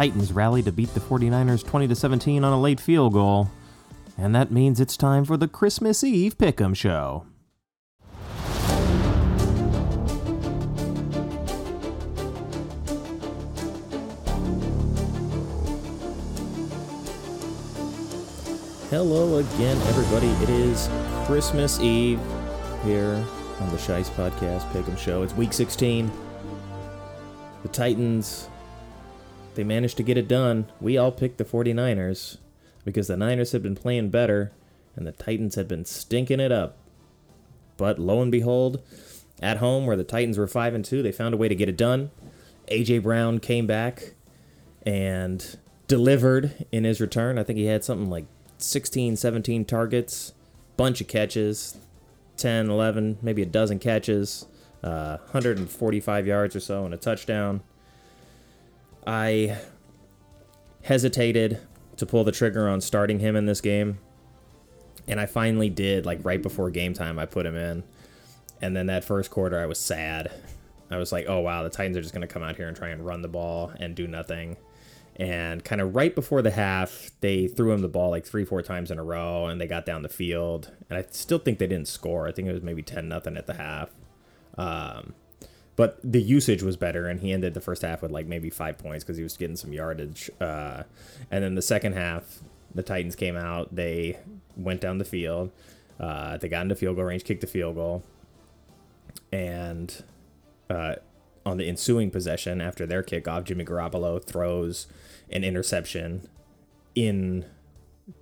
Titans rally to beat the 49ers 20 to 17 on a late field goal. And that means it's time for the Christmas Eve Pick'em Show. Hello again, everybody. It is Christmas Eve here on the Shice Podcast Pick'em Show. It's week 16. The Titans, they managed to get it done. We all picked the 49ers because the Niners had been playing better and the Titans had been stinking it up. But lo and behold, at home where the Titans were 5 and 2, they found a way to get it done. AJ Brown came back and delivered in his return. I think he had something like 16, 17 targets, bunch of catches, 10, 11, maybe a dozen catches, uh, 145 yards or so, and a touchdown. I hesitated to pull the trigger on starting him in this game, and I finally did. Like right before game time, I put him in, and then that first quarter, I was sad. I was like, "Oh wow, the Titans are just going to come out here and try and run the ball and do nothing." And kind of right before the half, they threw him the ball like three, four times in a row, and they got down the field. And I still think they didn't score. I think it was maybe ten nothing at the half. Um, but the usage was better, and he ended the first half with like maybe five points because he was getting some yardage. Uh, and then the second half, the Titans came out. They went down the field. Uh, they got into field goal range, kicked the field goal, and uh, on the ensuing possession after their kickoff, Jimmy Garoppolo throws an interception in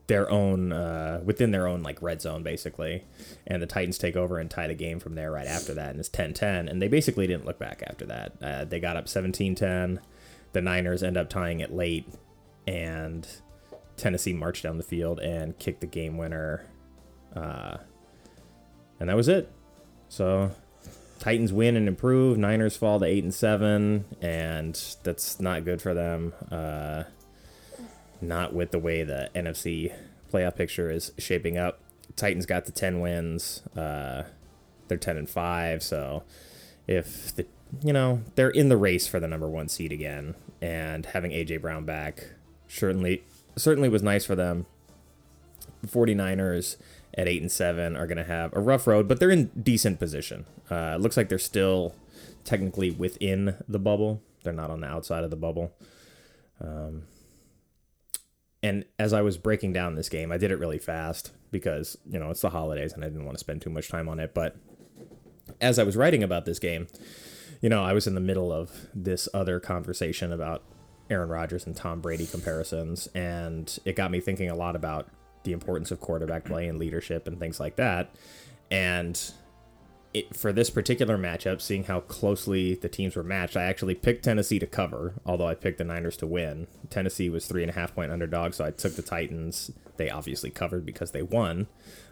their own uh, within their own like red zone basically. And the titans take over and tie the game from there right after that and it's 10-10 and they basically didn't look back after that. Uh, they got up 17-10 the niners end up tying it late and tennessee marched down the field and kicked the game winner uh, and that was it. So titans win and improve. Niners fall to 8 and 7 and that's not good for them. Uh, not with the way the NFC playoff picture is shaping up. Titans got the 10 wins. Uh, they're 10 and 5, so if the you know, they're in the race for the number 1 seed again and having AJ Brown back certainly certainly was nice for them. The 49ers at 8 and 7 are going to have a rough road, but they're in decent position. Uh, it looks like they're still technically within the bubble. They're not on the outside of the bubble. Um, and as I was breaking down this game, I did it really fast because, you know, it's the holidays and I didn't want to spend too much time on it. But as I was writing about this game, you know, I was in the middle of this other conversation about Aaron Rodgers and Tom Brady comparisons. And it got me thinking a lot about the importance of quarterback play and leadership and things like that. And it, for this particular matchup, seeing how closely the teams were matched, I actually picked Tennessee to cover, although I picked the Niners to win. Tennessee was three and a half point underdog, so I took the Titans. They obviously covered because they won.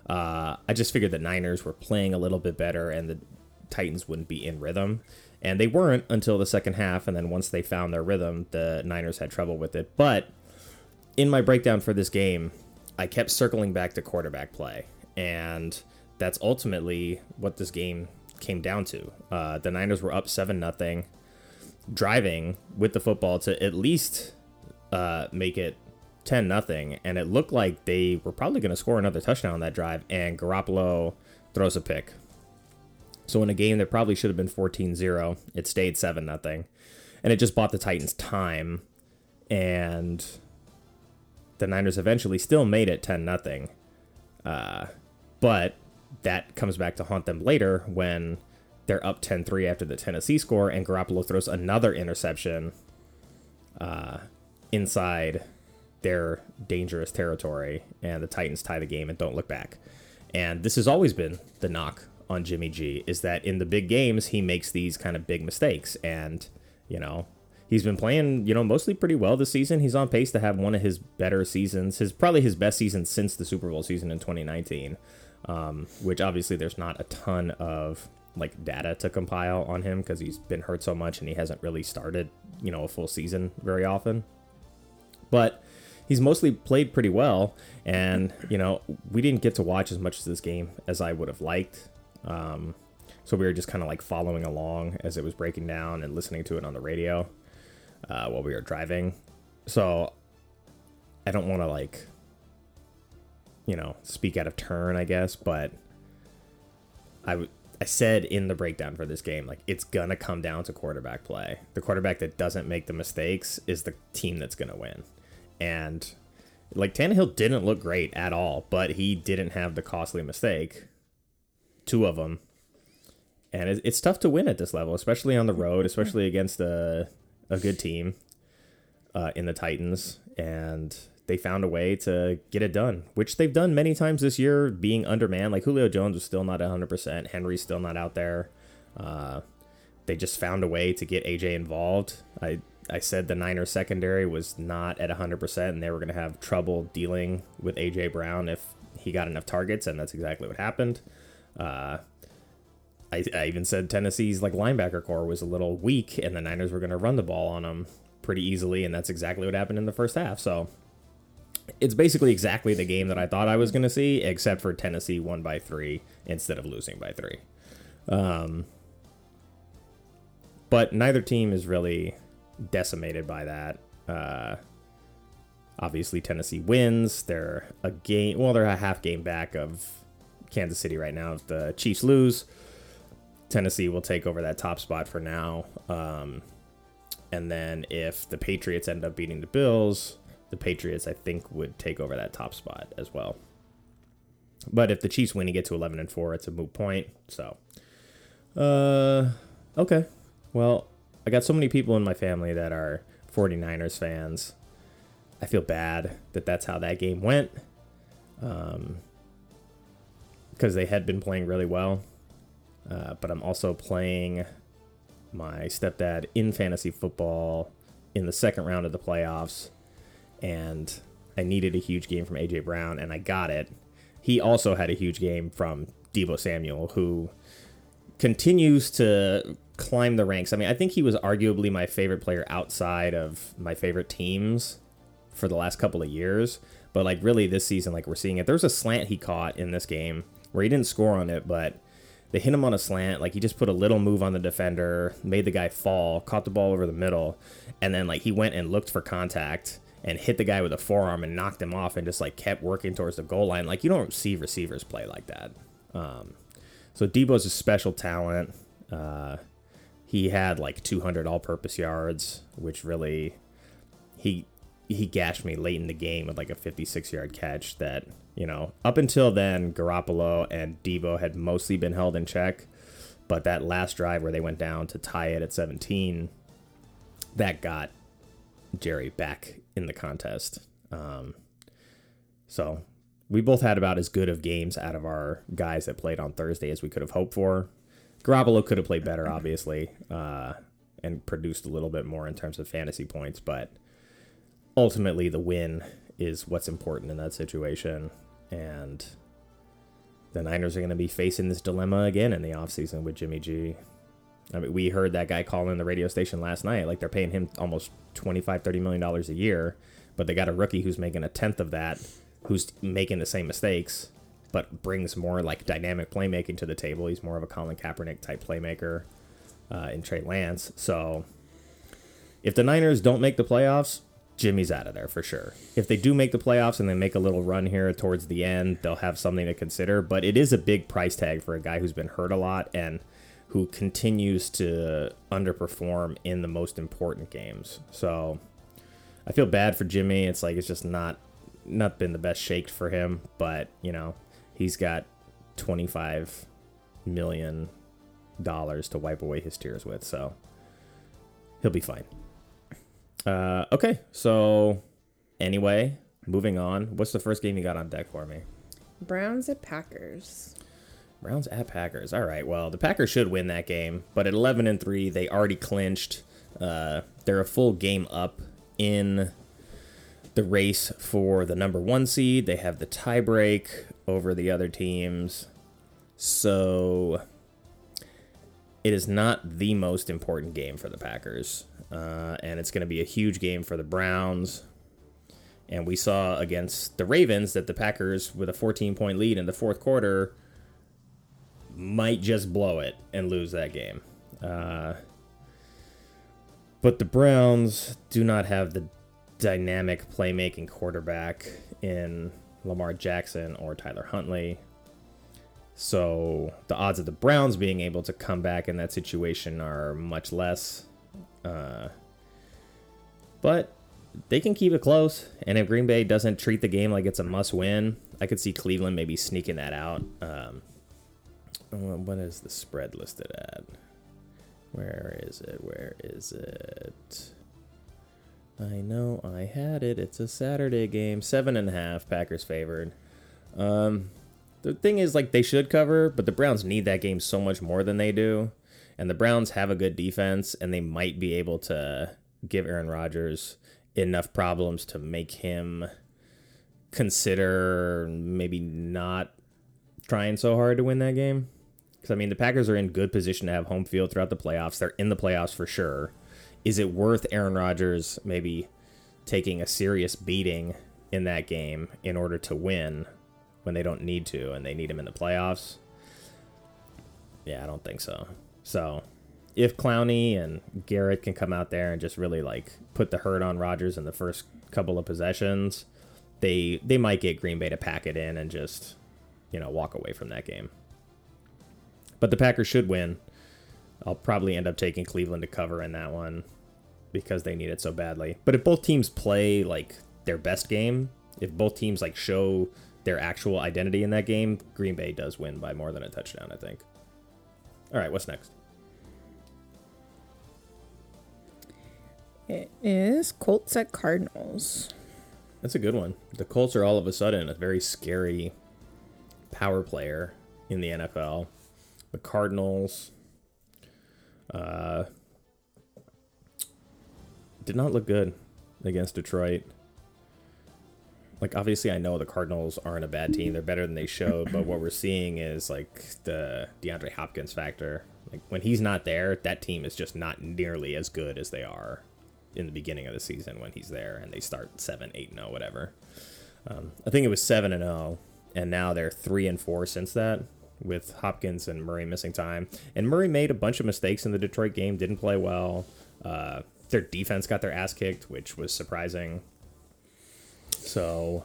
Uh, I just figured the Niners were playing a little bit better and the Titans wouldn't be in rhythm. And they weren't until the second half, and then once they found their rhythm, the Niners had trouble with it. But in my breakdown for this game, I kept circling back to quarterback play. And that's ultimately what this game came down to. Uh, the Niners were up seven nothing, driving with the football to at least uh, make it ten nothing, and it looked like they were probably going to score another touchdown on that drive. And Garoppolo throws a pick. So in a game that probably should have been 14-0, it stayed seven nothing, and it just bought the Titans time, and the Niners eventually still made it ten nothing. Uh, but that comes back to haunt them later when they're up 10-3 after the Tennessee score and Garoppolo throws another interception uh, inside their dangerous territory and the Titans tie the game and don't look back. And this has always been the knock on Jimmy G is that in the big games he makes these kind of big mistakes and you know he's been playing, you know, mostly pretty well this season. He's on pace to have one of his better seasons, his probably his best season since the Super Bowl season in 2019. Um, which obviously there's not a ton of like data to compile on him because he's been hurt so much and he hasn't really started, you know, a full season very often. But he's mostly played pretty well, and you know, we didn't get to watch as much of this game as I would have liked. Um, so we were just kind of like following along as it was breaking down and listening to it on the radio uh, while we were driving. So I don't want to like, you know, speak out of turn, I guess, but I w- I said in the breakdown for this game, like it's gonna come down to quarterback play. The quarterback that doesn't make the mistakes is the team that's gonna win. And like Tannehill didn't look great at all, but he didn't have the costly mistake, two of them, and it's tough to win at this level, especially on the road, especially against a a good team uh, in the Titans, and they found a way to get it done, which they've done many times this year, being undermanned. Like Julio Jones was still not 100%, Henry's still not out there. Uh, they just found a way to get AJ involved. I I said the Niners secondary was not at 100%, and they were going to have trouble dealing with AJ Brown if he got enough targets, and that's exactly what happened. Uh, I, I even said Tennessee's like linebacker core was a little weak, and the Niners were going to run the ball on them pretty easily, and that's exactly what happened in the first half. So it's basically exactly the game that I thought I was going to see, except for Tennessee won by three instead of losing by three. Um, but neither team is really decimated by that. Uh, obviously, Tennessee wins. They're a game. Well, they're a half game back of Kansas City right now. If the Chiefs lose, Tennessee will take over that top spot for now. Um, and then if the Patriots end up beating the Bills, the Patriots I think would take over that top spot as well. But if the Chiefs win and get to 11 and 4, it's a moot point. So, uh, okay. Well, I got so many people in my family that are 49ers fans. I feel bad that that's how that game went. Um, because they had been playing really well. Uh, but I'm also playing my stepdad in fantasy football in the second round of the playoffs, and I needed a huge game from AJ Brown, and I got it. He also had a huge game from Deebo Samuel, who continues to climb the ranks. I mean, I think he was arguably my favorite player outside of my favorite teams for the last couple of years. But like really this season, like we're seeing it. There's a slant he caught in this game where he didn't score on it, but they hit him on a slant. Like he just put a little move on the defender, made the guy fall, caught the ball over the middle, and then like he went and looked for contact and hit the guy with a forearm and knocked him off and just like kept working towards the goal line. Like you don't see receivers play like that. Um, so Deebo's a special talent. Uh, he had like 200 all-purpose yards, which really he he gashed me late in the game with like a 56-yard catch that you know, up until then, Garoppolo and Deebo had mostly been held in check. But that last drive where they went down to tie it at 17, that got Jerry back in the contest. Um, so we both had about as good of games out of our guys that played on Thursday as we could have hoped for. Garoppolo could have played better, obviously, uh, and produced a little bit more in terms of fantasy points, but ultimately the win is what's important in that situation and the Niners are going to be facing this dilemma again in the offseason with Jimmy G. I mean, we heard that guy call in the radio station last night. Like they're paying him almost 25, 30 million dollars a year, but they got a rookie who's making a tenth of that, who's making the same mistakes, but brings more like dynamic playmaking to the table. He's more of a Colin Kaepernick type playmaker uh, in Trey Lance. So if the Niners don't make the playoffs, Jimmy's out of there for sure. If they do make the playoffs and they make a little run here towards the end, they'll have something to consider. But it is a big price tag for a guy who's been hurt a lot and who continues to underperform in the most important games. So I feel bad for Jimmy. It's like it's just not not been the best shaked for him, but you know, he's got 25 million dollars to wipe away his tears with, so he'll be fine. Uh, okay, so anyway, moving on. What's the first game you got on deck for me? Browns at Packers. Browns at Packers. All right. Well, the Packers should win that game, but at 11 and 3, they already clinched Uh, they're a full game up in the race for the number one seed. They have the tiebreak over the other teams. So it is not the most important game for the Packers. Uh, and it's going to be a huge game for the Browns. And we saw against the Ravens that the Packers, with a 14 point lead in the fourth quarter, might just blow it and lose that game. Uh, but the Browns do not have the dynamic playmaking quarterback in Lamar Jackson or Tyler Huntley. So the odds of the Browns being able to come back in that situation are much less. Uh, but they can keep it close. And if Green Bay doesn't treat the game like it's a must win, I could see Cleveland maybe sneaking that out. Um, what is the spread listed at? Where is it? Where is it? I know I had it. It's a Saturday game. Seven and a half. Packers favored. Um, the thing is, like, they should cover, but the Browns need that game so much more than they do. And the Browns have a good defense, and they might be able to give Aaron Rodgers enough problems to make him consider maybe not trying so hard to win that game. Because, I mean, the Packers are in good position to have home field throughout the playoffs. They're in the playoffs for sure. Is it worth Aaron Rodgers maybe taking a serious beating in that game in order to win when they don't need to and they need him in the playoffs? Yeah, I don't think so. So, if Clowney and Garrett can come out there and just really like put the hurt on Rodgers in the first couple of possessions, they they might get Green Bay to pack it in and just you know walk away from that game. But the Packers should win. I'll probably end up taking Cleveland to cover in that one because they need it so badly. But if both teams play like their best game, if both teams like show their actual identity in that game, Green Bay does win by more than a touchdown, I think. All right, what's next? It is Colts at Cardinals. That's a good one. The Colts are all of a sudden a very scary power player in the NFL. The Cardinals uh, did not look good against Detroit. Like obviously I know the Cardinals aren't a bad team. They're better than they showed, but what we're seeing is like the DeAndre Hopkins factor. Like when he's not there, that team is just not nearly as good as they are in the beginning of the season when he's there and they start 7 8 0 whatever um, i think it was 7 and 0 and now they're 3 and 4 since that with hopkins and murray missing time. And murray made a bunch of mistakes in the detroit game didn't play well. Uh, their defense got their ass kicked which was surprising. So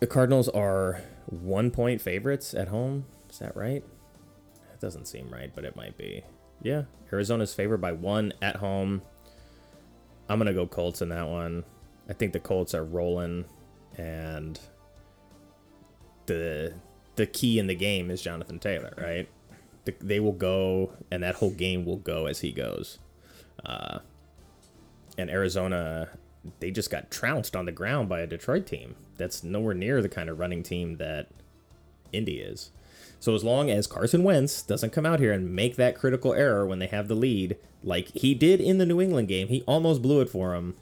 the cardinals are one point favorites at home. Is that right? It doesn't seem right but it might be. Yeah, Arizona's favored by one at home. I'm gonna go Colts in that one. I think the Colts are rolling, and the the key in the game is Jonathan Taylor, right? The, they will go, and that whole game will go as he goes. Uh, and Arizona, they just got trounced on the ground by a Detroit team that's nowhere near the kind of running team that Indy is. So as long as Carson Wentz doesn't come out here and make that critical error when they have the lead, like he did in the New England game, he almost blew it for him.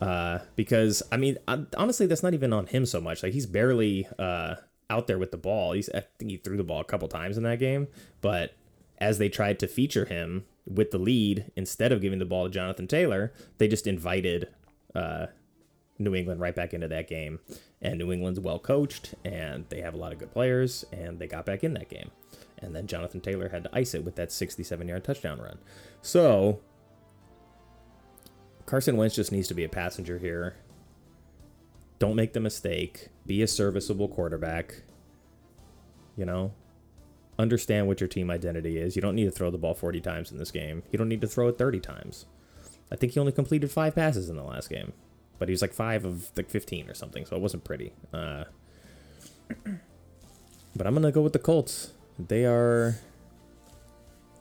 Uh, because I mean, honestly, that's not even on him so much. Like he's barely uh, out there with the ball. He's I think he threw the ball a couple times in that game, but as they tried to feature him with the lead instead of giving the ball to Jonathan Taylor, they just invited uh, New England right back into that game. And New England's well coached and they have a lot of good players and they got back in that game. And then Jonathan Taylor had to ice it with that 67 yard touchdown run. So Carson Wentz just needs to be a passenger here. Don't make the mistake. Be a serviceable quarterback. You know, understand what your team identity is. You don't need to throw the ball 40 times in this game. You don't need to throw it 30 times. I think he only completed five passes in the last game but he was like five of like 15 or something, so it wasn't pretty. Uh, but I'm gonna go with the Colts. They are.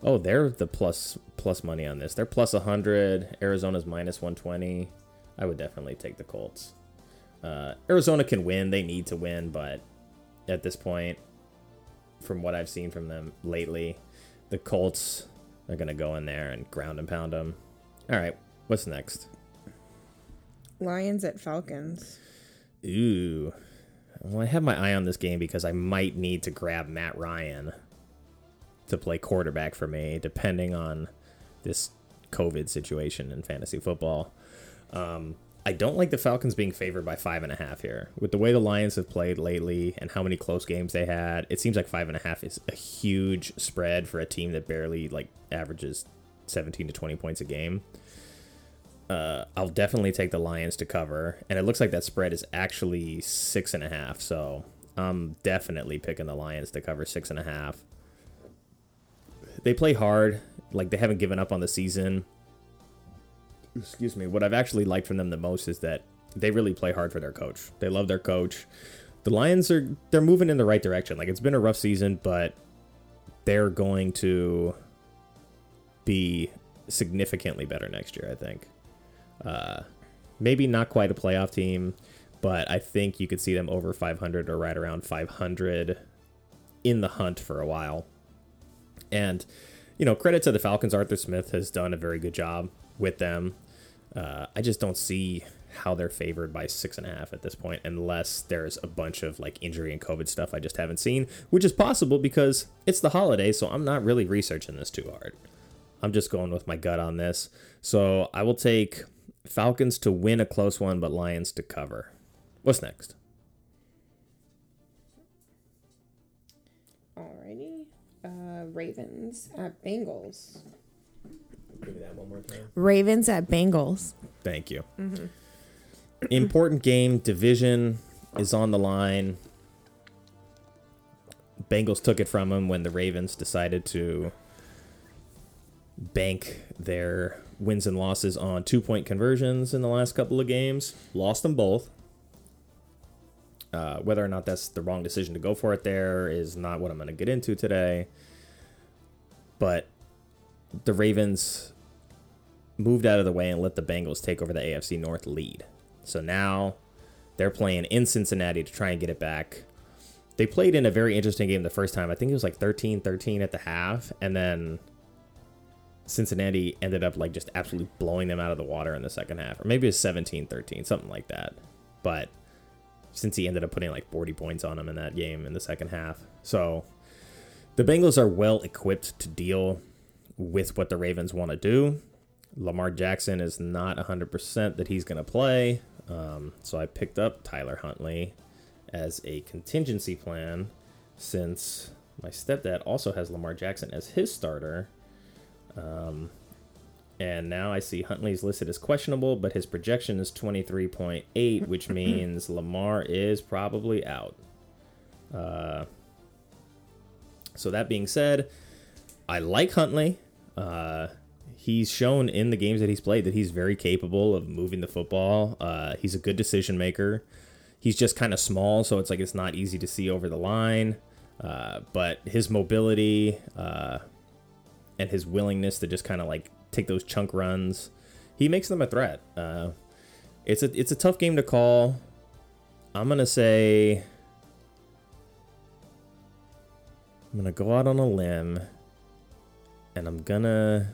Oh, they're the plus plus money on this. They're plus 100. Arizona's minus 120. I would definitely take the Colts. Uh, Arizona can win. They need to win, but at this point, from what I've seen from them lately, the Colts They're gonna go in there and ground and pound them. All right, what's next? Lions at Falcons. Ooh. Well, I have my eye on this game because I might need to grab Matt Ryan to play quarterback for me, depending on this COVID situation in fantasy football. Um, I don't like the Falcons being favored by five and a half here. With the way the Lions have played lately and how many close games they had, it seems like five and a half is a huge spread for a team that barely like averages 17 to 20 points a game. Uh, I'll definitely take the Lions to cover, and it looks like that spread is actually six and a half. So I'm definitely picking the Lions to cover six and a half. They play hard, like they haven't given up on the season. Excuse me. What I've actually liked from them the most is that they really play hard for their coach. They love their coach. The Lions are they're moving in the right direction. Like it's been a rough season, but they're going to be significantly better next year, I think. Uh, maybe not quite a playoff team, but I think you could see them over 500 or right around 500 in the hunt for a while. And, you know, credit to the Falcons. Arthur Smith has done a very good job with them. Uh, I just don't see how they're favored by six and a half at this point, unless there's a bunch of like injury and COVID stuff I just haven't seen, which is possible because it's the holiday, so I'm not really researching this too hard. I'm just going with my gut on this. So I will take Falcons to win a close one, but Lions to cover. What's next? Uh, Ravens at Bengals. Give me that one more time. Ravens at Bengals. Thank you. Important game. Division is on the line. Bengals took it from them when the Ravens decided to bank their wins and losses on two point conversions in the last couple of games. Lost them both. Uh, whether or not that's the wrong decision to go for it there is not what I'm going to get into today. But the Ravens moved out of the way and let the Bengals take over the AFC North lead. So now they're playing in Cincinnati to try and get it back. They played in a very interesting game the first time. I think it was like 13 13 at the half. And then Cincinnati ended up like just absolutely blowing them out of the water in the second half. Or maybe it was 17 13, something like that. But Cincy ended up putting like 40 points on them in that game in the second half. So the Bengals are well equipped to deal with what the Ravens want to do. Lamar Jackson is not 100% that he's going to play. Um, so I picked up Tyler Huntley as a contingency plan since my stepdad also has Lamar Jackson as his starter. Um, and now I see Huntley's listed as questionable, but his projection is 23.8, which means Lamar is probably out. Uh, so that being said, I like Huntley. Uh, he's shown in the games that he's played that he's very capable of moving the football. Uh, he's a good decision maker. He's just kind of small, so it's like it's not easy to see over the line. Uh, but his mobility uh, and his willingness to just kind of like take those chunk runs, he makes them a threat. Uh, it's a it's a tough game to call. I'm gonna say I'm gonna go out on a limb, and I'm gonna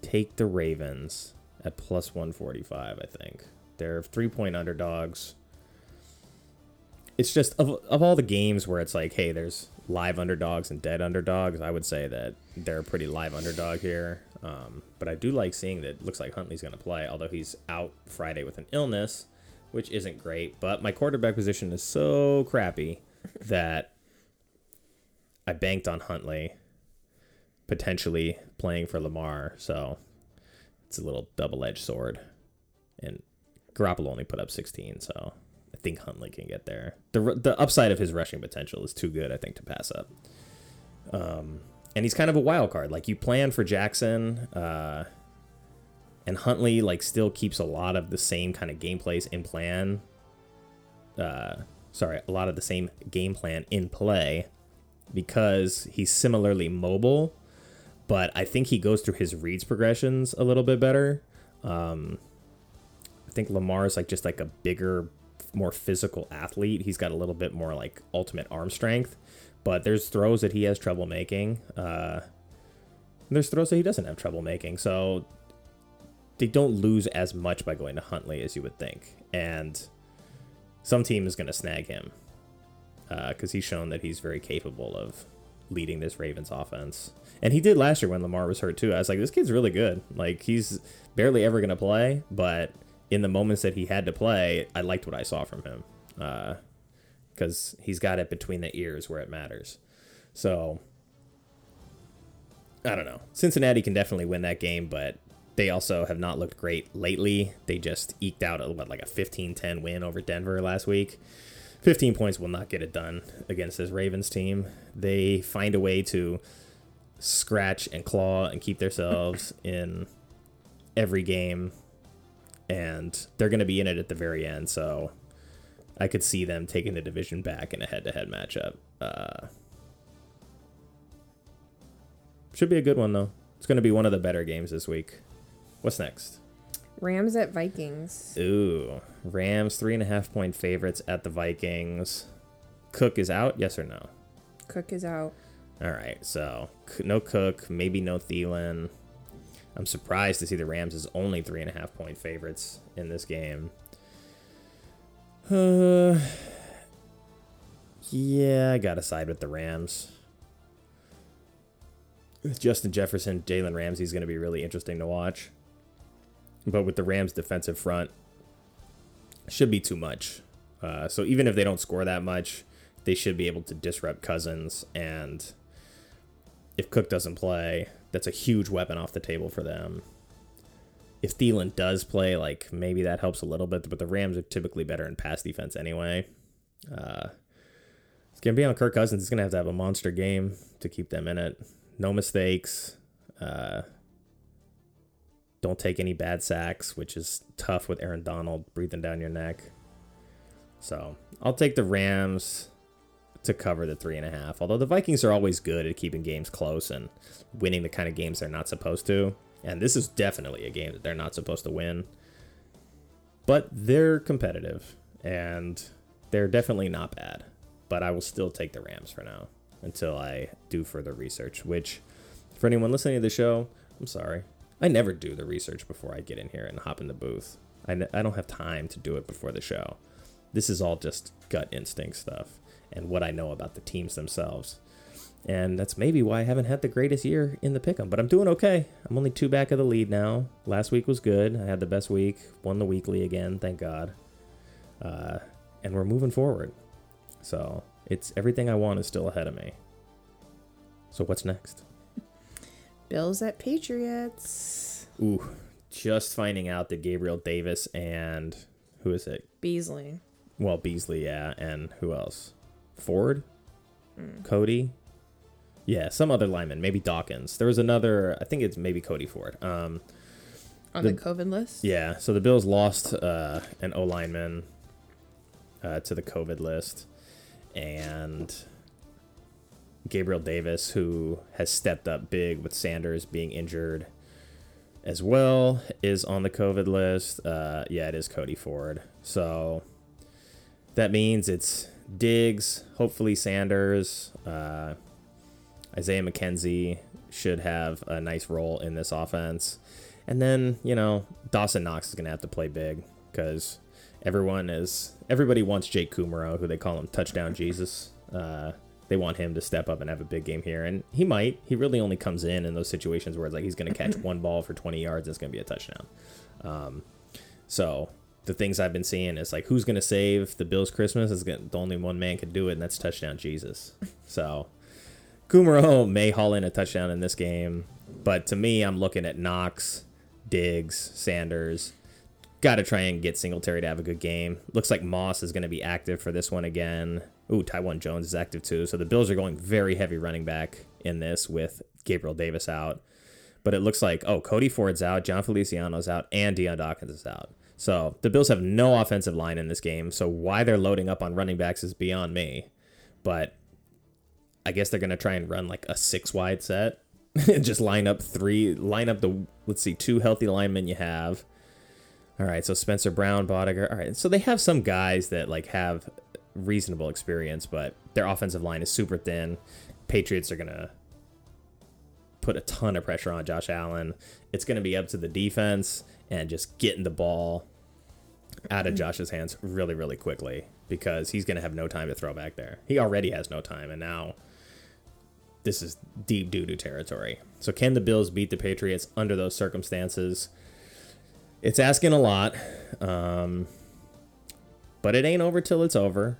take the Ravens at plus 145. I think they're three point underdogs. It's just of of all the games where it's like, hey, there's live underdogs and dead underdogs. I would say that they're a pretty live underdog here. Um, but I do like seeing that. It looks like Huntley's going to play, although he's out Friday with an illness, which isn't great. But my quarterback position is so crappy that I banked on Huntley potentially playing for Lamar. So it's a little double edged sword. And Garoppolo only put up 16, so I think Huntley can get there. The, the upside of his rushing potential is too good, I think, to pass up. Um, and he's kind of a wild card. Like you plan for Jackson, uh, and Huntley like still keeps a lot of the same kind of game plays in plan. Uh, sorry, a lot of the same game plan in play because he's similarly mobile, but I think he goes through his reads progressions a little bit better. Um, I think Lamar is like just like a bigger, more physical athlete. He's got a little bit more like ultimate arm strength, but there's throws that he has trouble making. Uh, there's throws that he doesn't have trouble making. So they don't lose as much by going to Huntley as you would think. And some team is going to snag him because uh, he's shown that he's very capable of leading this Ravens offense. And he did last year when Lamar was hurt too. I was like, this kid's really good. Like he's barely ever to play, but in the moments that he had to play, I liked what I saw from him because uh, he's got it between the ears where it matters. So I don't know. Cincinnati can definitely win that game, but they also have not looked great lately. They just eked out a, what like a 15-10 win over Denver last week. 15 points will not get it done against this Ravens team. They find a way to scratch and claw and keep themselves in every game and they're going to be in it at the very end, so I could see them taking the division back in a head-to-head matchup. Uh, should be a good one though. It's going to be one of the better games this week. What's next? Rams at Vikings. Ooh, Rams three and a half point favorites at the Vikings. Cook is out, yes or no? Cook is out. All right, so no Cook, maybe no Thielen. I'm surprised to see the Rams as only three and a half point favorites in this game. Uh, yeah, I gotta side with the Rams. With Justin Jefferson, Jalen Ramsey is going to be really interesting to watch. But with the Rams' defensive front, should be too much. Uh, so even if they don't score that much, they should be able to disrupt Cousins. And if Cook doesn't play, that's a huge weapon off the table for them. If Thielen does play, like maybe that helps a little bit, but the Rams are typically better in pass defense anyway. Uh, it's gonna be on Kirk Cousins. He's gonna have to have a monster game to keep them in it. No mistakes. Uh, don't take any bad sacks, which is tough with Aaron Donald breathing down your neck. So I'll take the Rams to cover the three and a half. Although the Vikings are always good at keeping games close and winning the kind of games they're not supposed to. And this is definitely a game that they're not supposed to win. But they're competitive and they're definitely not bad. But I will still take the Rams for now until I do further research, which for anyone listening to the show, I'm sorry. I never do the research before I get in here and hop in the booth. I n- I don't have time to do it before the show. This is all just gut instinct stuff and what I know about the teams themselves. And that's maybe why I haven't had the greatest year in the pick'em, but I'm doing okay. I'm only two back of the lead now. Last week was good. I had the best week. Won the weekly again, thank God. Uh, and we're moving forward. So it's everything I want is still ahead of me. So what's next? Bills at Patriots. Ooh, just finding out that Gabriel Davis and who is it? Beasley. Well, Beasley, yeah, and who else? Ford, mm. Cody, yeah, some other lineman, maybe Dawkins. There was another, I think it's maybe Cody Ford. Um, On the, the COVID list. Yeah, so the Bills lost uh, an O lineman uh, to the COVID list, and Gabriel Davis, who has stepped up big with Sanders being injured as well, is on the COVID list. Uh, yeah, it is Cody Ford. So that means it's Diggs, hopefully Sanders, uh, Isaiah McKenzie should have a nice role in this offense. And then, you know, Dawson Knox is going to have to play big because everyone is, everybody wants Jake Kumerow, who they call him Touchdown Jesus. Uh, they want him to step up and have a big game here. And he might. He really only comes in in those situations where it's like he's going to catch one ball for 20 yards and it's going to be a touchdown. Um, so the things I've been seeing is like who's going to save the Bills Christmas is gonna, the only one man can do it, and that's touchdown Jesus. So Kumerow may haul in a touchdown in this game, but to me, I'm looking at Knox, Diggs, Sanders. Got to try and get Singletary to have a good game. Looks like Moss is going to be active for this one again. Ooh, Taiwan Jones is active too. So the Bills are going very heavy running back in this with Gabriel Davis out. But it looks like, oh, Cody Ford's out, Jon Feliciano's out, and Dion Dawkins is out. So the Bills have no offensive line in this game. So why they're loading up on running backs is beyond me. But I guess they're gonna try and run like a six wide set and just line up three, line up the let's see, two healthy linemen you have. All right, so Spencer Brown, Boettger. All right, so they have some guys that like have reasonable experience, but their offensive line is super thin. Patriots are gonna put a ton of pressure on Josh Allen. It's going to be up to the defense and just getting the ball out of Josh's hands really, really quickly because he's going to have no time to throw back there. He already has no time, and now this is deep doo doo territory. So, can the Bills beat the Patriots under those circumstances? It's asking a lot, um, but it ain't over till it's over.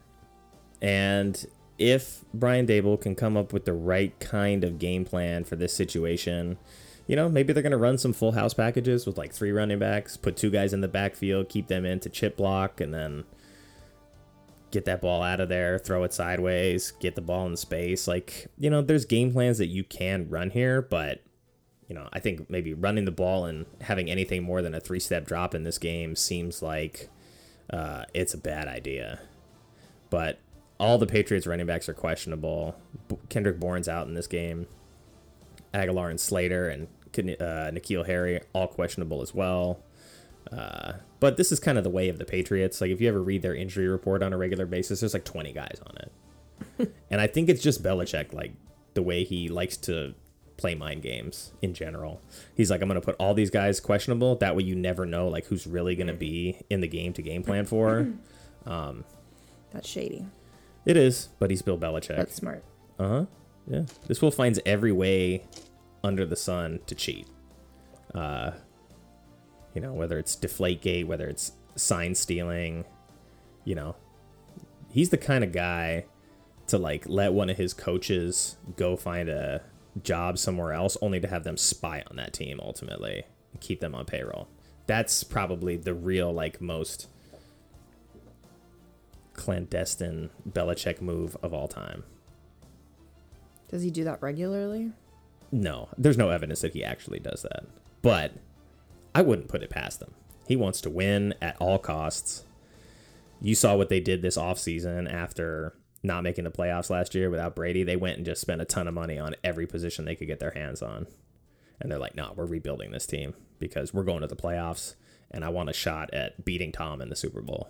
And if Brian Daboll can come up with the right kind of game plan for this situation, you know, maybe they're going to run some full house packages with like three running backs, put two guys in the backfield, keep them into chip block, and then get that ball out of there, throw it sideways, get the ball in space. Like, you know, there's game plans that you can run here, but, you know, I think maybe running the ball and having anything more than a three step drop in this game seems like uh, it's a bad idea. But all the Patriots running backs are questionable. Kendrick Bourne's out in this game. Agholor and Slater and uh, N'Keal Harry all questionable as well. Uh, but this is kind of the way of the Patriots. Like if you ever read their injury report on a regular basis, there's like 20 guys on it. and I think it's just Belichick, like the way he likes to play mind games in general. He's like, I'm gonna put all these guys questionable. That way you never know like who's really gonna be in the game to game plan for. Um, That's shady. It is, but he's Bill Belichick. That's smart. Uh huh. Yeah. This fool finds every way under the sun to cheat. Uh, you know, whether it's Deflategate, whether it's sign stealing, you know, he's the kind of guy to like let one of his coaches go find a job somewhere else only to have them spy on that team ultimately and keep them on payroll. That's probably the real like most clandestine Belichick move of all time. Does he do that regularly? No, there's no evidence that he actually does that. But I wouldn't put it past him. He wants to win at all costs. You saw what they did this offseason after not making the playoffs last year without Brady. They went and just spent a ton of money on every position they could get their hands on. And they're like, no, we're rebuilding this team because we're going to the playoffs and I want a shot at beating Tom in the Super Bowl.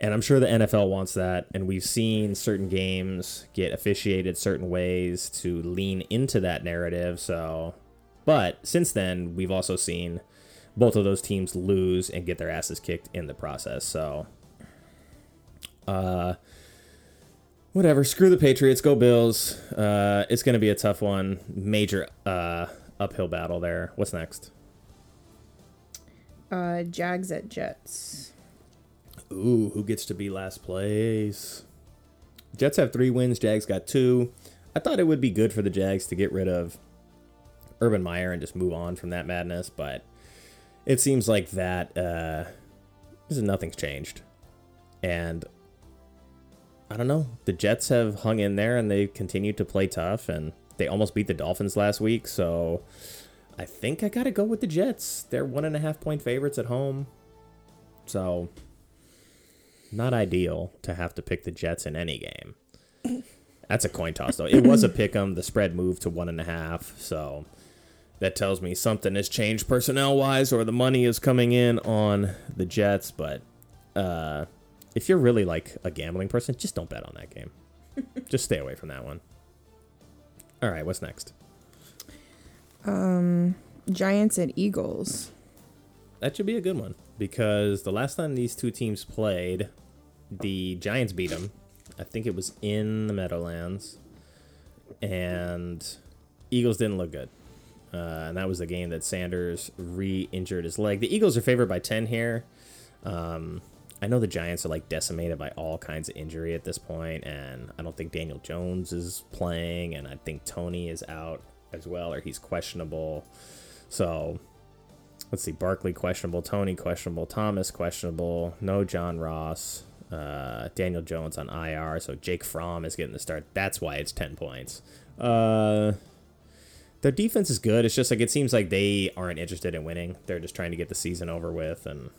And I'm sure the NFL wants that. And we've seen certain games get officiated certain ways to lean into that narrative. So, but since then, we've also seen both of those teams lose and get their asses kicked in the process. So, uh, whatever. Screw the Patriots. Go Bills. Uh, it's going to be a tough one. Major uh, uphill battle there. What's next? Uh, Jags at Jets. Ooh, who gets to be last place? Jets have three wins. Jags got two. I thought it would be good for the Jags to get rid of Urban Meyer and just move on from that madness, but it seems like that uh, nothing's changed, and I don't know. The Jets have hung in there and they continue to play tough, and they almost beat the Dolphins last week. So I think I got to go with the Jets. They're one and a half point favorites at home, so not ideal to have to pick the Jets in any game. That's a coin toss, though. It was a pick 'em. The spread moved to one and a half, so that tells me something has changed personnel wise, or the money is coming in on the Jets. But uh, if you're really like a gambling person, just don't bet on that game. just stay away from that one. All right, what's next? Um, Giants and Eagles. That should be a good one because the last time these two teams played, the Giants beat them. I think it was in the Meadowlands, and Eagles didn't look good. Uh, and that was the game that Sanders re-injured his leg. The Eagles are favored by ten here. Um, I know the Giants are like decimated by all kinds of injury at this point, and I don't think Daniel Jones is playing, and I think Toney is out as well, or he's questionable. So let's see, Barkley questionable, Toney questionable, Thomas questionable, no John Ross, uh, Daniel Jones on IR, so Jake Fromm is getting the start. That's why it's ten points. Uh, their defense is good. It's just like it seems like they aren't interested in winning. They're just trying to get the season over with and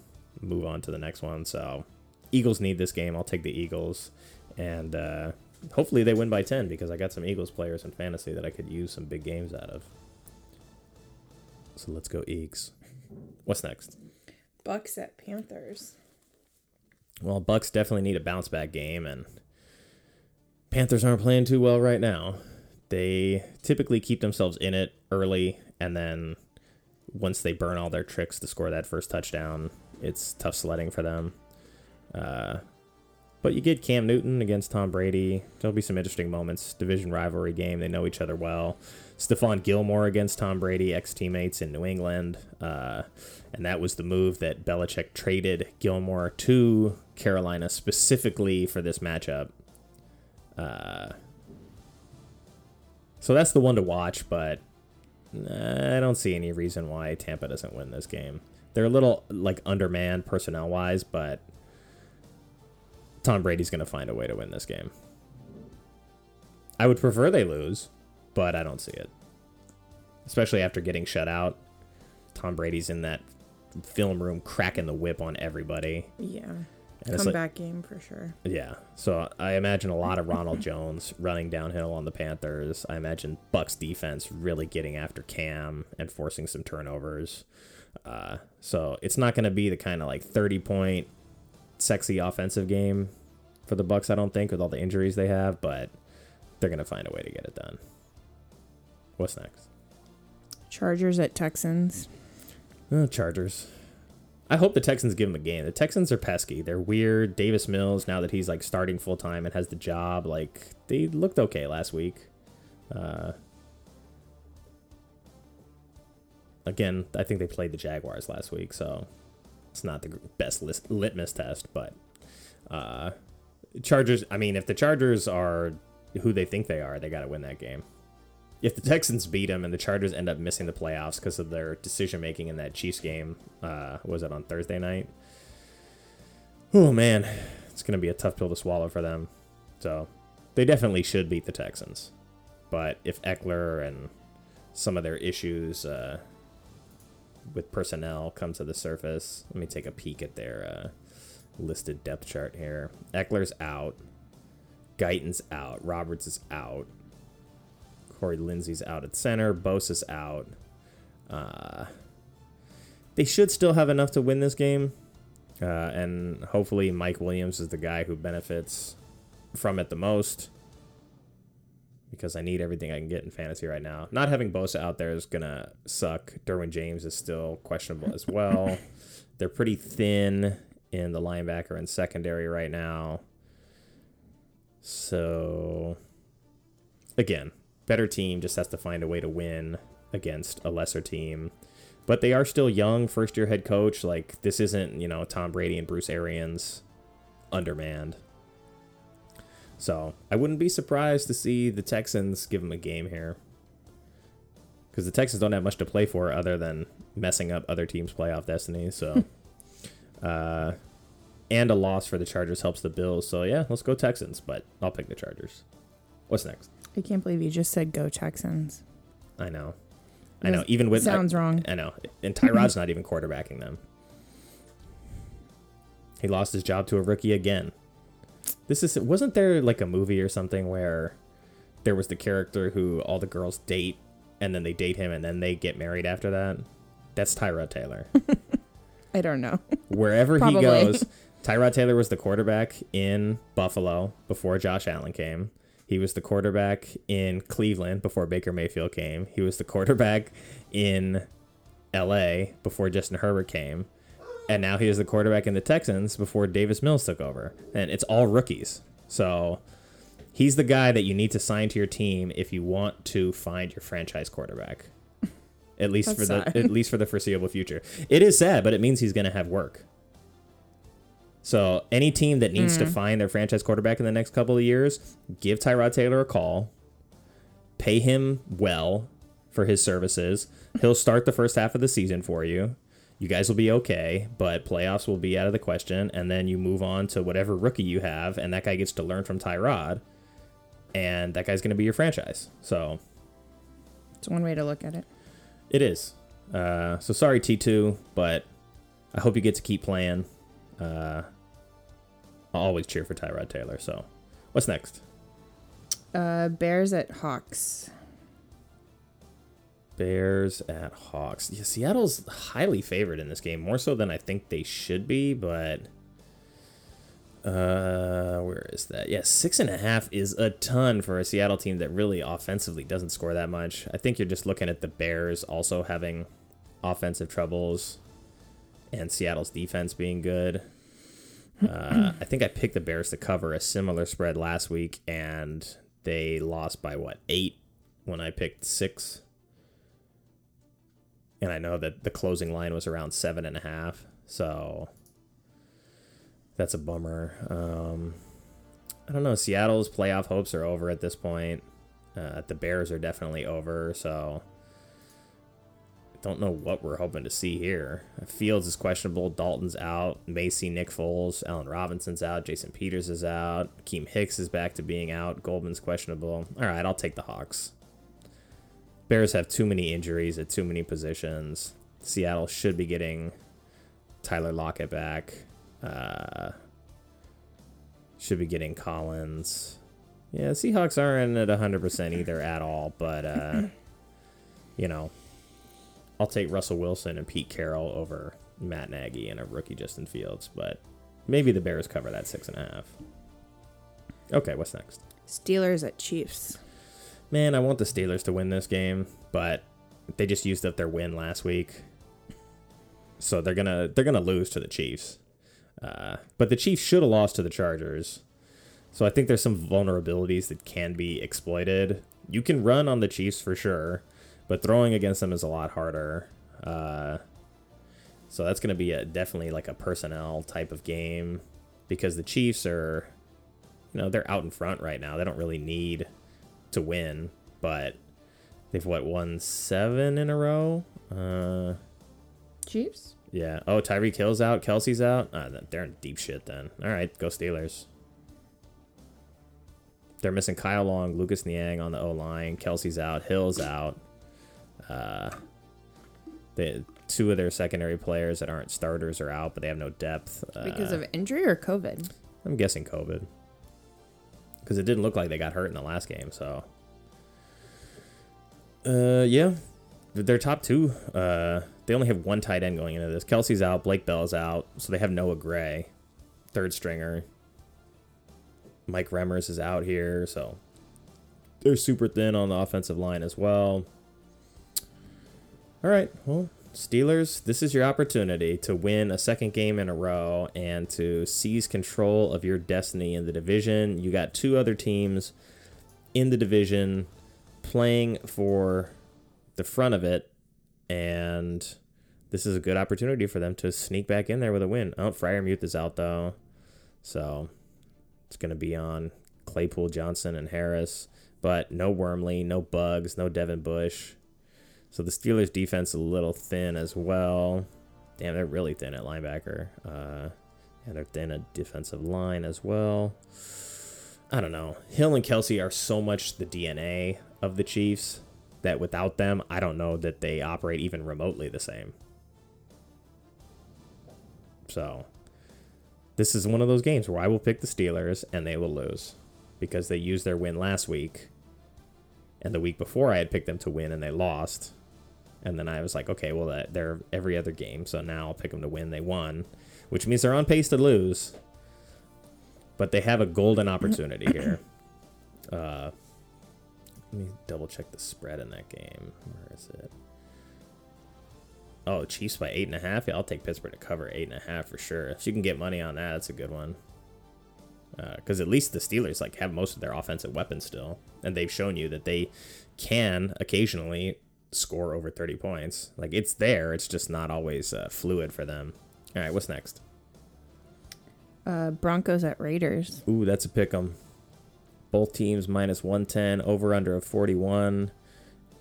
move on to the next one. So Eagles need this game. I'll take the Eagles, and uh, hopefully they win by ten because I got some Eagles players in fantasy that I could use some big games out of. So let's go Eagles. What's next? Bucks at Panthers. Well, Bucks definitely need a bounce back game, and Panthers aren't playing too well right now. They typically keep themselves in it early, and then once they burn all their tricks to score that first touchdown, it's tough sledding for them. Uh, but you get Cam Newton against Tom Brady. There'll be some interesting moments. Division rivalry game. They know each other well. Stephon Gilmore against Tom Brady, ex teammates in New England. Uh, and that was the move that Belichick traded Gilmore to Carolina specifically for this matchup. Uh, so that's the one to watch, but I don't see any reason why Tampa doesn't win this game. They're a little like undermanned personnel wise, but Tom Brady's going to find a way to win this game. I would prefer they lose, but I don't see it. Especially after getting shut out. Tom Brady's in that film room cracking the whip on everybody. Yeah. And Comeback game for sure. Yeah. So I imagine a lot of Ronald Jones running downhill on the Panthers. I imagine Bucks defense really getting after Cam and forcing some turnovers. Uh, so it's not going to be the kind of like 30 point sexy offensive game for the Bucks, I don't think, with all the injuries they have, but they're going to find a way to get it done. What's next? Chargers at Texans. Oh, Chargers. I hope the Texans give them a game. The Texans are pesky. They're weird. Davis Mills, now that he's like starting full time and has the job, like they looked okay last week. Uh, again, I think they played the Jaguars last week, so it's not the best list, litmus test. But uh, Chargers. I mean, if the Chargers are who they think they are, they got to win that game. If the Texans beat them and the Chargers end up missing the playoffs because of their decision making in that Chiefs game, uh, was it on Thursday night? Oh man, it's gonna be a tough pill to swallow for them. So they definitely should beat the Texans. But if Ekeler and some of their issues uh, with personnel come to the surface, let me take a peek at their uh, listed depth chart here. Ekeler's out. Guyton's out. Roberts is out. Corey Linsley's out at center. Bosa's out. Uh, they should still have enough to win this game. Uh, and hopefully Mike Williams is the guy who benefits from it the most. Because I need everything I can get in fantasy right now. Not having Bosa out there is gonna suck. Derwin James is still questionable as well. They're pretty thin in the linebacker and secondary right now. So again, better team just has to find a way to win against a lesser team. But they are still young, first year head coach. Like this isn't, you know, Tom Brady and Bruce Arians undermanned. So I wouldn't be surprised to see the Texans give them a game here. Because the Texans don't have much to play for other than messing up other teams' playoff destiny. So, uh, and a loss for the Chargers helps the Bills. So yeah, let's go Texans. But I'll pick the Chargers. What's next? I can't believe you just said go Texans. I know. I know. Even with sounds I, wrong. I know. And Tyrod's not even quarterbacking them. He lost his job to a rookie again. This is wasn't there like a movie or something where there was the character who all the girls date and then they date him and then they get married after that? That's Tyrod Taylor. I don't know. Wherever he goes, Tyrod Taylor was the quarterback in Buffalo before Josh Allen came. He was the quarterback in Cleveland before Baker Mayfield came. He was the quarterback in LA before Justin Herbert came. And now he is the quarterback in the Texans before Davis Mills took over. And it's all rookies. So he's the guy that you need to sign to your team if you want to find your franchise quarterback. At least That's for the sad. at least for the foreseeable future. It is sad, but it means he's going to have work. So any team that needs to hmm. find their franchise quarterback in the next couple of years, give Tyrod Taylor a call, pay him well for his services. He'll start the first half of the season for you. You guys will be okay, but playoffs will be out of the question, and then you move on to whatever rookie you have, and that guy gets to learn from Tyrod, and that guy's going to be your franchise. So It's one way to look at it. it is. Uh, so sorry, T2, but I hope you get to keep playing. Uh, I'll always cheer for Tyrod Taylor. So what's next? Uh, Bears at Hawks. Bears at Hawks. Yeah, Seattle's highly favored in this game, more so than I think they should be, but Uh, where is that? Yeah, six and a half is a ton for a Seattle team that really offensively doesn't score that much. I think you're just looking at the Bears also having offensive troubles, and Seattle's defense being good. Uh, I think I picked the Bears to cover a similar spread last week, and they lost by what eight when I picked six. And I know that the closing line was around seven and a half, so that's a bummer. Um, I don't know. Seattle's playoff hopes are over at this point. Uh, the Bears are definitely over, so I don't know what we're hoping to see here. Fields is questionable. Dalton's out. Macy, Nick Foles, Allen Robinson's out. Jason Peters is out. Keem Hicks is back to being out. Goldman's questionable. All right, I'll take the Hawks. Bears have too many injuries at too many positions. Seattle should be getting Tyler Lockett back. Uh, should be getting Collins. Yeah, Seahawks aren't at 100% either at all, but, uh, you know, I'll take Russell Wilson and Pete Carroll over Matt Nagy and a rookie Justin Fields, but maybe the Bears cover that six and a half. Okay, what's next? Steelers at Chiefs. Man, I want the Steelers to win this game, but they just used up their win last week, so they're gonna they're gonna lose to the Chiefs. Uh, but the Chiefs should have lost to the Chargers, so I think there's some vulnerabilities that can be exploited. You can run on the Chiefs for sure, but throwing against them is a lot harder. Uh, so that's to be a, definitely like a personnel type of game because the Chiefs are, you know, they're out in front right now. They don't really need to win, but they've what won seven in a row. Uh, Chiefs? yeah. Oh, Tyreek Hill's out. Kelce's out. Ah, they're in deep shit then. All right, go Steelers. They're missing Kyle Long, Lucas Niang on the O line. Kelce's out. Hill's out. Uh, the two of their secondary players that aren't starters are out, but they have no depth. Uh, Because of injury or COVID? I'm guessing COVID. Because it didn't look like they got hurt in the last game, so. Uh, yeah. Their top two, uh, they only have one tight end going into this. Kelce's out, Blake Bell's out, so they have Noah Gray, third stringer. Mike Remmers is out here, so they're super thin on the offensive line as well. All right, well, Steelers, this is your opportunity to win a second game in a row and to seize control of your destiny in the division. You got two other teams in the division playing for the front of it, and this is a good opportunity for them to sneak back in there with a win. Oh, Freiermuth is out though, so it's going to be on Claypool, Johnson, and Harris, but no Wormley, no Buggs, no Devin Bush. So the Steelers' defense a little thin as well. Damn, they're really thin at linebacker. Uh, and they're thin at defensive line as well. I don't know. Hill and Kelce are so much the DNA of the Chiefs that without them, I don't know that they operate even remotely the same. So, this is one of those games where I will pick the Steelers and they will lose because they used their win last week. And the week before, I had picked them to win and they lost. And then I was like, okay, well, that they're every other game, so now I'll pick them to win. They won, which means they're on pace to lose. But they have a golden opportunity here. Uh, let me double check the spread in that game. Where is it? Oh, Chiefs by eight and a half. Yeah, I'll take Pittsburgh to cover eight and a half for sure. If you can get money on that, that's a good one. Because at least the Steelers like have most of their offensive weapons still, and they've shown you that they can occasionally score over 30 points. Like it's there, it's just not always uh, fluid for them. All right, what's next? Uh, Broncos at Raiders. Ooh, that's a pick 'em. Both teams minus 110, over under of 41.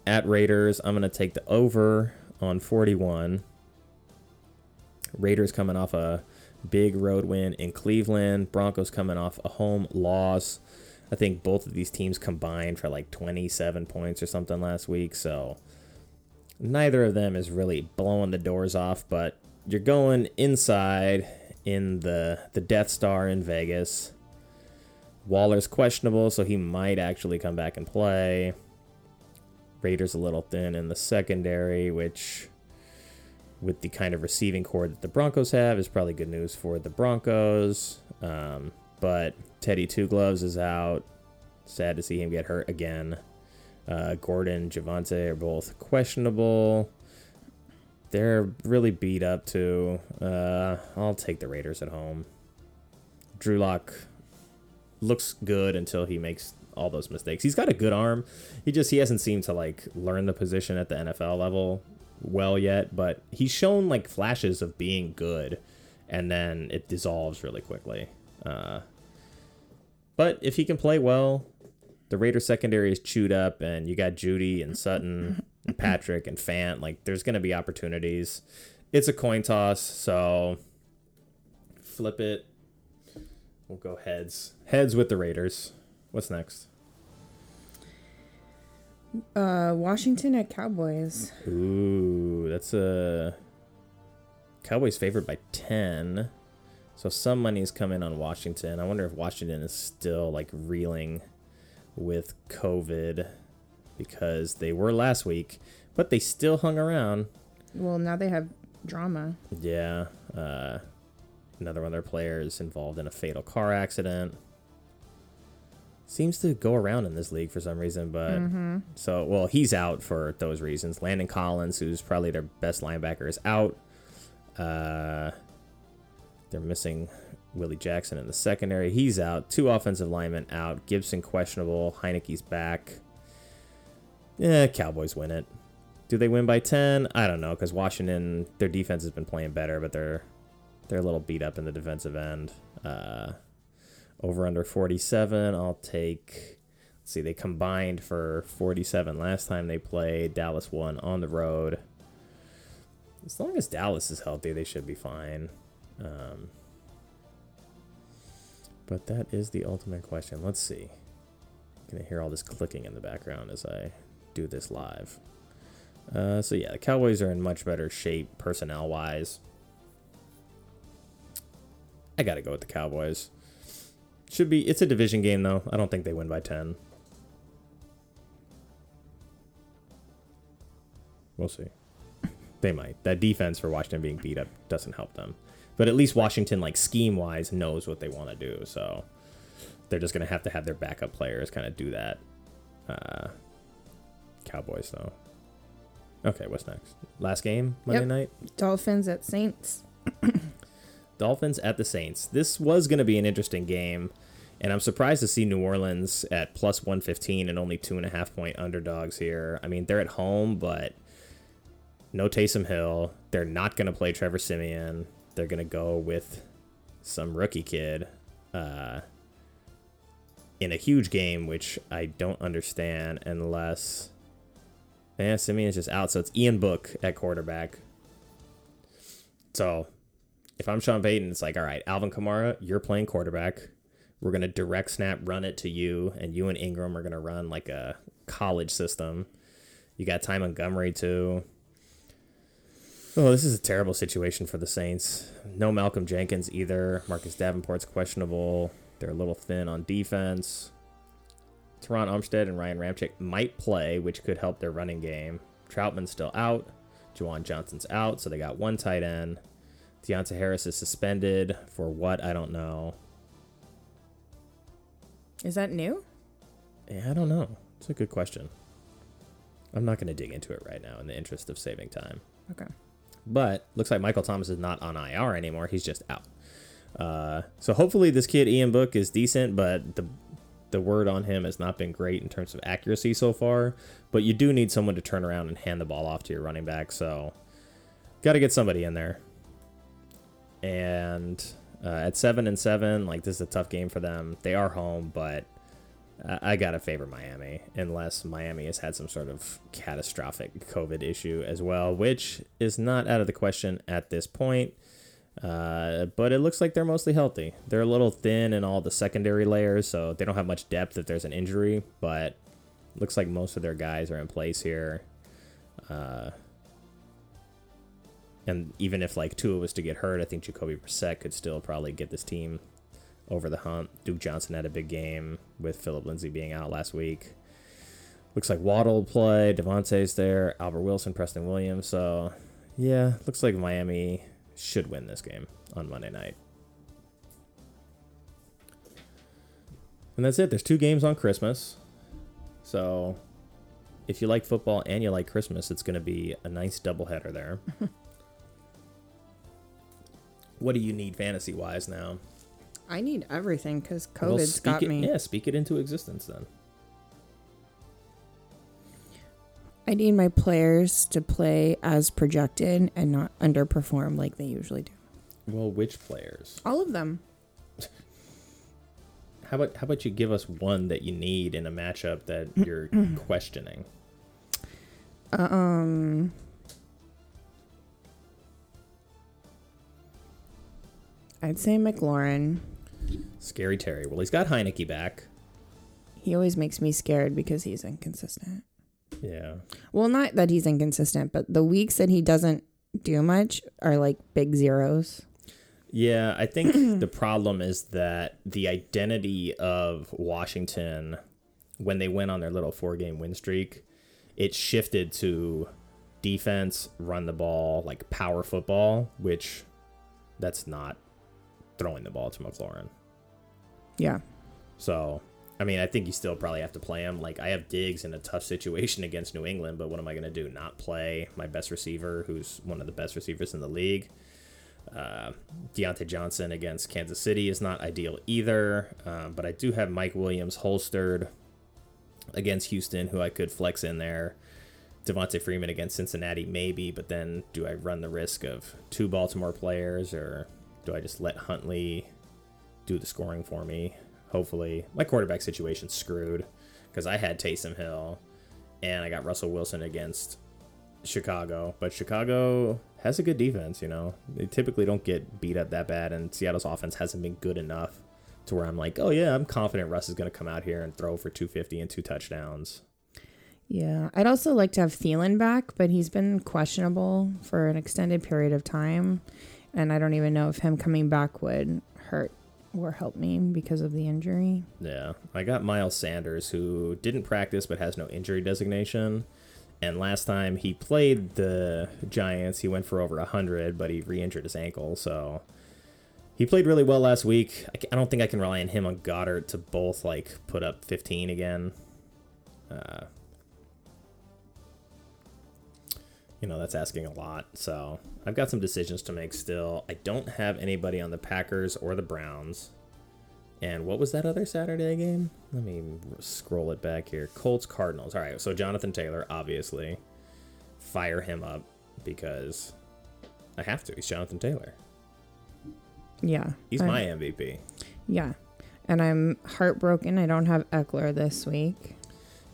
At Raiders, I'm going to take the over on 41. Raiders coming off a big road win in Cleveland. Broncos coming off a home loss. I think both of these teams combined for like 27 points or something last week. So neither of them is really blowing the doors off, but you're going inside in the the Death Star in Vegas. Waller's questionable, so he might actually come back and play. Raiders a little thin in the secondary, which with the kind of receiving corps that the Broncos have is probably good news for the Broncos. Um, but Teddy Two Gloves is out. Sad to see him get hurt again. Uh, Gordon, Javonte are both questionable. They're really beat up too. Uh, I'll take the Raiders at home. Drew Lock looks good until he makes all those mistakes. He's got a good arm. He just he hasn't seemed to like learn the position at the NFL level well yet, but he's shown like flashes of being good and then it dissolves really quickly. Uh, but if he can play well, the Raiders secondary is chewed up and you got Jeudy and Sutton and Patrick and Fant. Like there's going to be opportunities. It's a coin toss, so flip it. We'll go heads. Heads with the Raiders. What's next? Uh, Washington at Cowboys. Ooh, that's a Cowboys favored by 10. So some money's coming on Washington. I wonder if Washington is still like reeling with COVID because they were last week, but they still hung around. Well, now they have drama. Yeah. Uh, another one of their players involved in a fatal car accident. Seems to go around in this league for some reason, but so well he's out for those reasons. Landon Collins, who's probably their best linebacker, is out. Uh, they're missing Willie Jackson in the secondary. He's out. Two offensive linemen out. Gibson questionable. Heineke's back. Yeah, Cowboys win it. Do they win by ten? I don't know because Washington, their defense has been playing better, but they're they're a little beat up in the defensive end. Uh, over under forty seven. I'll take. Let's see, they combined for forty seven last time they played. Dallas won on the road. As long as Dallas is healthy, they should be fine. Um, but that is the ultimate question. Let's see. I'm gonna hear all this clicking in the background as I do this live. Uh, so yeah, the Cowboys are in much better shape personnel wise. I gotta go with the Cowboys. Should be. It's a division game though. I don't think they win by ten. We'll see. They might. That defense for Washington being beat up doesn't help them. But at least Washington, like scheme wise, knows what they want to do. So they're just gonna have to have their backup players kind of do that. Uh, Cowboys though. Okay, what's next? Last game Monday Yep. night. Dolphins at Saints. Dolphins at the Saints. This was going to be an interesting game, and I'm surprised to see New Orleans at plus 115 and only two and a half point underdogs here. I mean, they're at home, but no Taysom Hill. They're not going to play Trevor Siemian. They're going to go with some rookie kid uh, in a huge game, which I don't understand unless. Yeah, Siemian's just out, so it's Ian Book at quarterback. So if I'm Sean Payton, it's like, all right, Alvin Kamara, you're playing quarterback. We're gonna direct snap, run it to you, and you and Ingram are gonna run like a college system. You got Ty Montgomery too. Oh, this is a terrible situation for the Saints. No Malcolm Jenkins either. Marcus Davenport's questionable. They're a little thin on defense. Terron Armstead and Ryan Ramczyk might play, which could help their running game. Trautman's still out. Juwan Johnson's out, so they got one tight end. Deonte Harris is suspended for what? I don't know. Is that new? Yeah, I don't know. It's a good question. I'm not going to dig into it right now in the interest of saving time. Okay. But looks like Michael Thomas is not on IR anymore. He's just out. Uh, so hopefully this kid Ian Book is decent, but the the word on him has not been great in terms of accuracy so far. But you do need someone to turn around and hand the ball off to your running back. So got to get somebody in there. And uh, at seven and seven, like this is a tough game for them. They are home, but I, gotta favor Miami unless Miami has had some sort of catastrophic COVID issue as well, which is not out of the question at this point. Uh, but it looks like they're mostly healthy. They're a little thin in all the secondary layers, so they don't have much depth if there's an injury. But looks like most of their guys are in place here. Uh, and even if like Tua was to get hurt, I think Jacoby Brissett could still probably get this team over the hump. Duke Johnson had a big game with Phillip Lindsay being out last week. Looks like Waddle play. DeVante's there. Albert Wilson, Preston Williams. So Yeah, looks like Miami should win this game on Monday night. And that's it. There's two games on Christmas. So if you like football and you like Christmas, it's going to be a nice doubleheader there. what do you need fantasy wise now? I need everything because Well, COVID's speak got it, me. Yeah, speak it into existence then. I need my players to play as projected and not underperform like they usually do. Well, which players? All of them. How about how about you give us one that you need in a matchup that you're questioning? Um. I'd say McLaurin. Scary Terry. Well, he's got Heineke back. He always makes me scared because he's inconsistent. Yeah. Well, not that he's inconsistent, but the weeks that he doesn't do much are like big zeros. Yeah, I think the problem is that the identity of Washington when they went on their little four game win streak, it shifted to defense, run the ball, like power football, which that's not throwing the ball to McLaurin. Yeah. So, I mean, I think you still probably have to play him. Like, I have Diggs in a tough situation against New England, but what am I going to do? Not play my best receiver, who's one of the best receivers in the league? Uh, Diontae Johnson against Kansas City is not ideal either, um, but I do have Mike Williams holstered against Houston, who I could flex in there. Devonta Freeman against Cincinnati, maybe, but then do I run the risk of two Baltimore players, or do I just let Huntley do the scoring for me? Hopefully, my quarterback situation's screwed because I had Taysom Hill and I got Russell Wilson against Chicago, but Chicago has a good defense. You know, they typically don't get beat up that bad, and Seattle's offense hasn't been good enough to where I'm like, oh yeah, I'm confident Russ is going to come out here and throw for 250 and two touchdowns. Yeah. I'd also like to have Thielen back, but he's been questionable for an extended period of time. And I don't even know if him coming back would hurt or help me because of the injury. Yeah, I got Miles Sanders, who didn't practice but has no injury designation. And last time he played the Giants, he went for over 100, but he re injured his ankle. So he played really well last week. I, don't think I can rely on him on Goedert to both like put up 15 again. Uh, you know, that's asking a lot. So I've got some decisions to make still. I don't have anybody on the Packers or the Browns. And what was that other Saturday game? Let me scroll it back here. Colts Cardinals. All right, so Jonathan Taylor, obviously, fire him up because I have to. He's Jonathan Taylor. Yeah. He's I- my MVP. Yeah. And I'm heartbroken. I don't have Ekeler this week.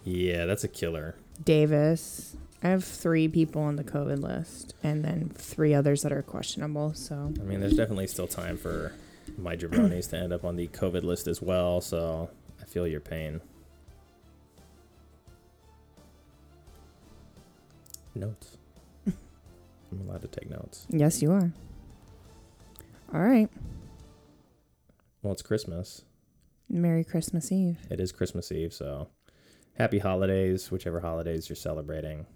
Yeah, that's a killer. Davis. I have three people on the COVID list and then three others that are questionable. So I mean, there's definitely still time for my jabronis to end up on the COVID list as well. So I feel your pain. Notes. I'm allowed to take notes. yes, you are. All right. Well, it's Christmas. Merry Christmas Eve. It is Christmas Eve, so happy holidays, whichever holidays you're celebrating.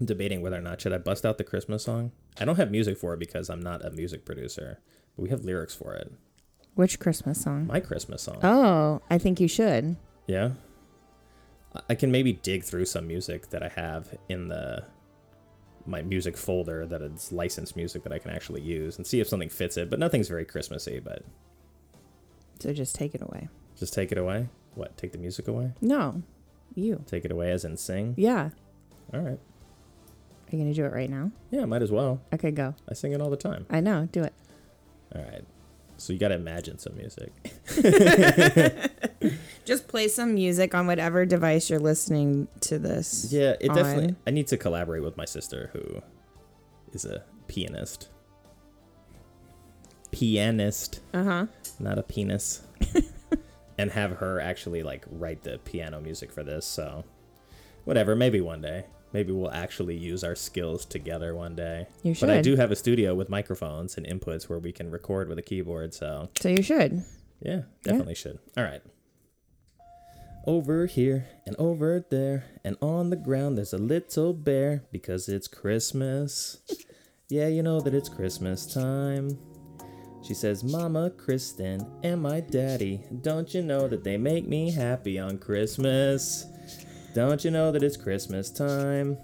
I'm debating whether or not should I bust out the Christmas song. I don't have music for it because I'm not a music producer, but we have lyrics for it. Which Christmas song? My Christmas song. Oh, I think you should. Yeah. I- I can maybe dig through some music that I have in the my music folder that is licensed music that I can actually use and see if something fits it, but nothing's very Christmassy, but So just take it away. just take it away. What? Take the music away? No, you. Take it away as in sing? Yeah. All right. Are you going to do it right now? Yeah, might as well. Okay, go. I sing it all the time. I know. Do it. All right. So you got to imagine some music. Just play some music on whatever device you're listening to this. Yeah, it definitely. I need to collaborate with my sister, who is a pianist. Pianist, Uh huh. not a penis. and have her actually like write the piano music for this. So, whatever. Maybe one day. Maybe we'll actually use our skills together one day. You should. But I do have a studio with microphones and inputs where we can record with a keyboard. So So you should. Yeah, definitely should. All right. over here and over there and on the ground there's a little bear because it's Christmas. yeah, you know that it's Christmas time. She says, Mama, Kristen, and my daddy, don't you know that they make me happy on Christmas? Don't you know that it's Christmas time?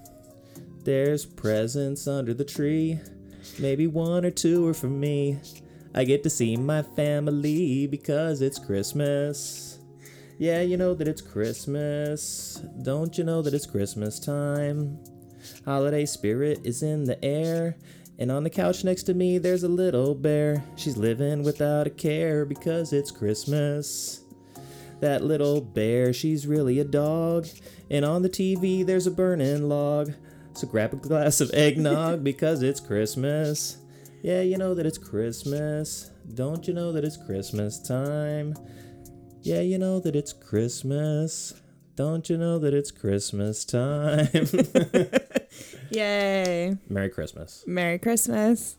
There's presents under the tree. Maybe one or two are for me. I get to see my family because it's Christmas. Yeah, you know that it's Christmas. Don't you know that it's Christmas time? Holiday spirit is in the air. And on the couch next to me, there's a little bear. She's living without a care because it's Christmas. That little bear, she's really a dog. And on the TV, there's a burning log. So grab a glass of eggnog because it's Christmas. Yeah, you know that it's Christmas. Don't you know that it's Christmas time? Yeah, you know that it's Christmas. Don't you know that it's Christmas time? Yay. Merry Christmas. Merry Christmas.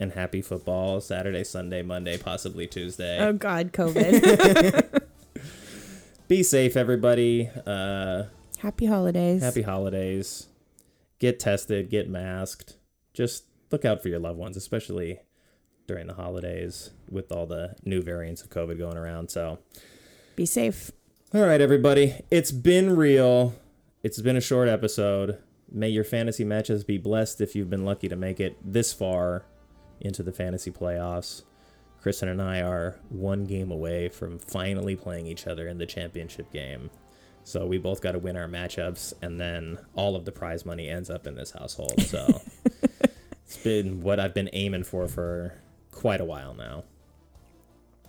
And happy football Saturday, Sunday, Monday, possibly Tuesday. Oh, God, COVID. Be safe, everybody. Uh, happy holidays. happy holidays. Get tested, get masked. Just look out for your loved ones, especially during the holidays with all the new variants of COVID going around. So, Be safe. all right, everybody. It's been real. It's been a short episode. May your fantasy matches be blessed if you've been lucky to make it this far into the fantasy playoffs. Kristen and I are one game away from finally playing each other in the championship game. So we both got to win our matchups, and then all of the prize money ends up in this household. So it's been what I've been aiming for for quite a while now.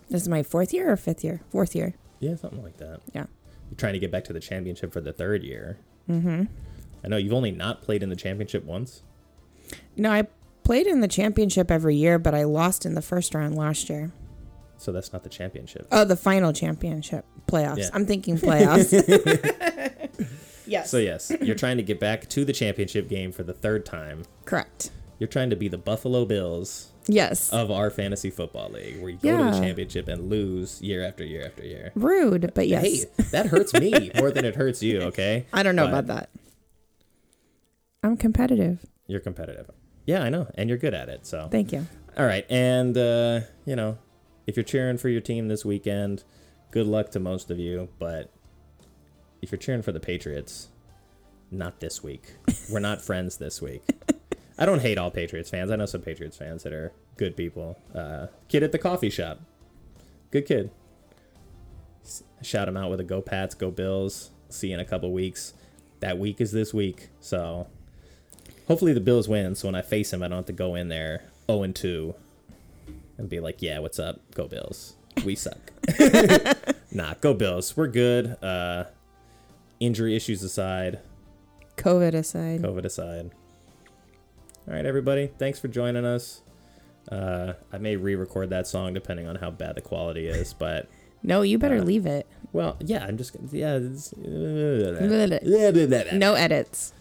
This is my fourth year or fifth year? Fourth year. Yeah, something like that. Yeah. You're trying to get back to the championship for the third year. Mm-hmm. I know you've only not played in the championship once. No, I played in the championship every year, but I lost in the first round last year. So that's not the championship. Oh, the final championship playoffs. Yeah. I'm thinking playoffs. yes. So yes, you're trying to get back to the championship game for the third time. Correct. You're trying to be the Buffalo Bills Yes. of our fantasy football league, where you go to the championship and lose year after year after year. Rude, but yes. Hey, that hurts me more than it hurts you. Okay. I don't know But about that. I'm competitive. You're competitive. Yeah, I know, and you're good at it. So Thank you. All right, and uh, you know, if you're cheering for your team this weekend, good luck to most of you. But if you're cheering for the Patriots, not this week. We're not friends this week. I don't hate all Patriots fans. I know some Patriots fans that are good people. Uh, kid at the coffee shop, good kid. Shout him out with a "Go Pats, Go Bills." See you in a couple weeks. That week is this week, so hopefully the Bills win. So when I face him, I don't have to go in there 0 and 2 and be like, "Yeah, what's up? Go Bills. We suck." nah, go Bills. We're good. Uh, injury issues aside, COVID aside. COVID aside. All right, everybody. Thanks for joining us. Uh, I may re-record that song depending on how bad the quality is, but No, you better Uh, leave it. well, yeah, I'm just gonna yeah. It's, No edits.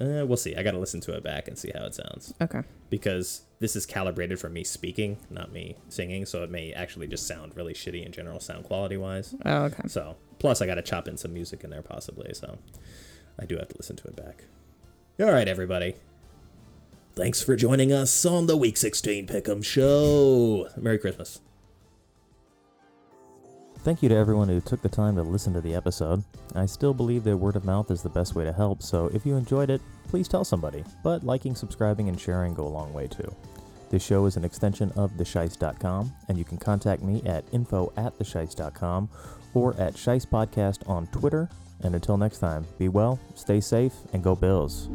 Uh, we'll see. I got to listen to it back and see how it sounds Okay. because this is calibrated for me speaking, not me singing. So it may actually just sound really shitty in general, sound quality wise. Oh, okay. So plus, I got to chop in some music in there possibly. So I do have to listen to it back. All right, everybody. Thanks for joining us on the Week 16 Pick'em Show. Merry Christmas. Thank you to everyone who took the time to listen to the episode. I still believe that word of mouth is the best way to help, so if you enjoyed it, please tell somebody. But liking, subscribing, and sharing go a long way too. This show is an extension of theshice.com, and you can contact me at info at theshice.com or at Shice Podcast on Twitter. And until next time, be well, stay safe, and go Bills.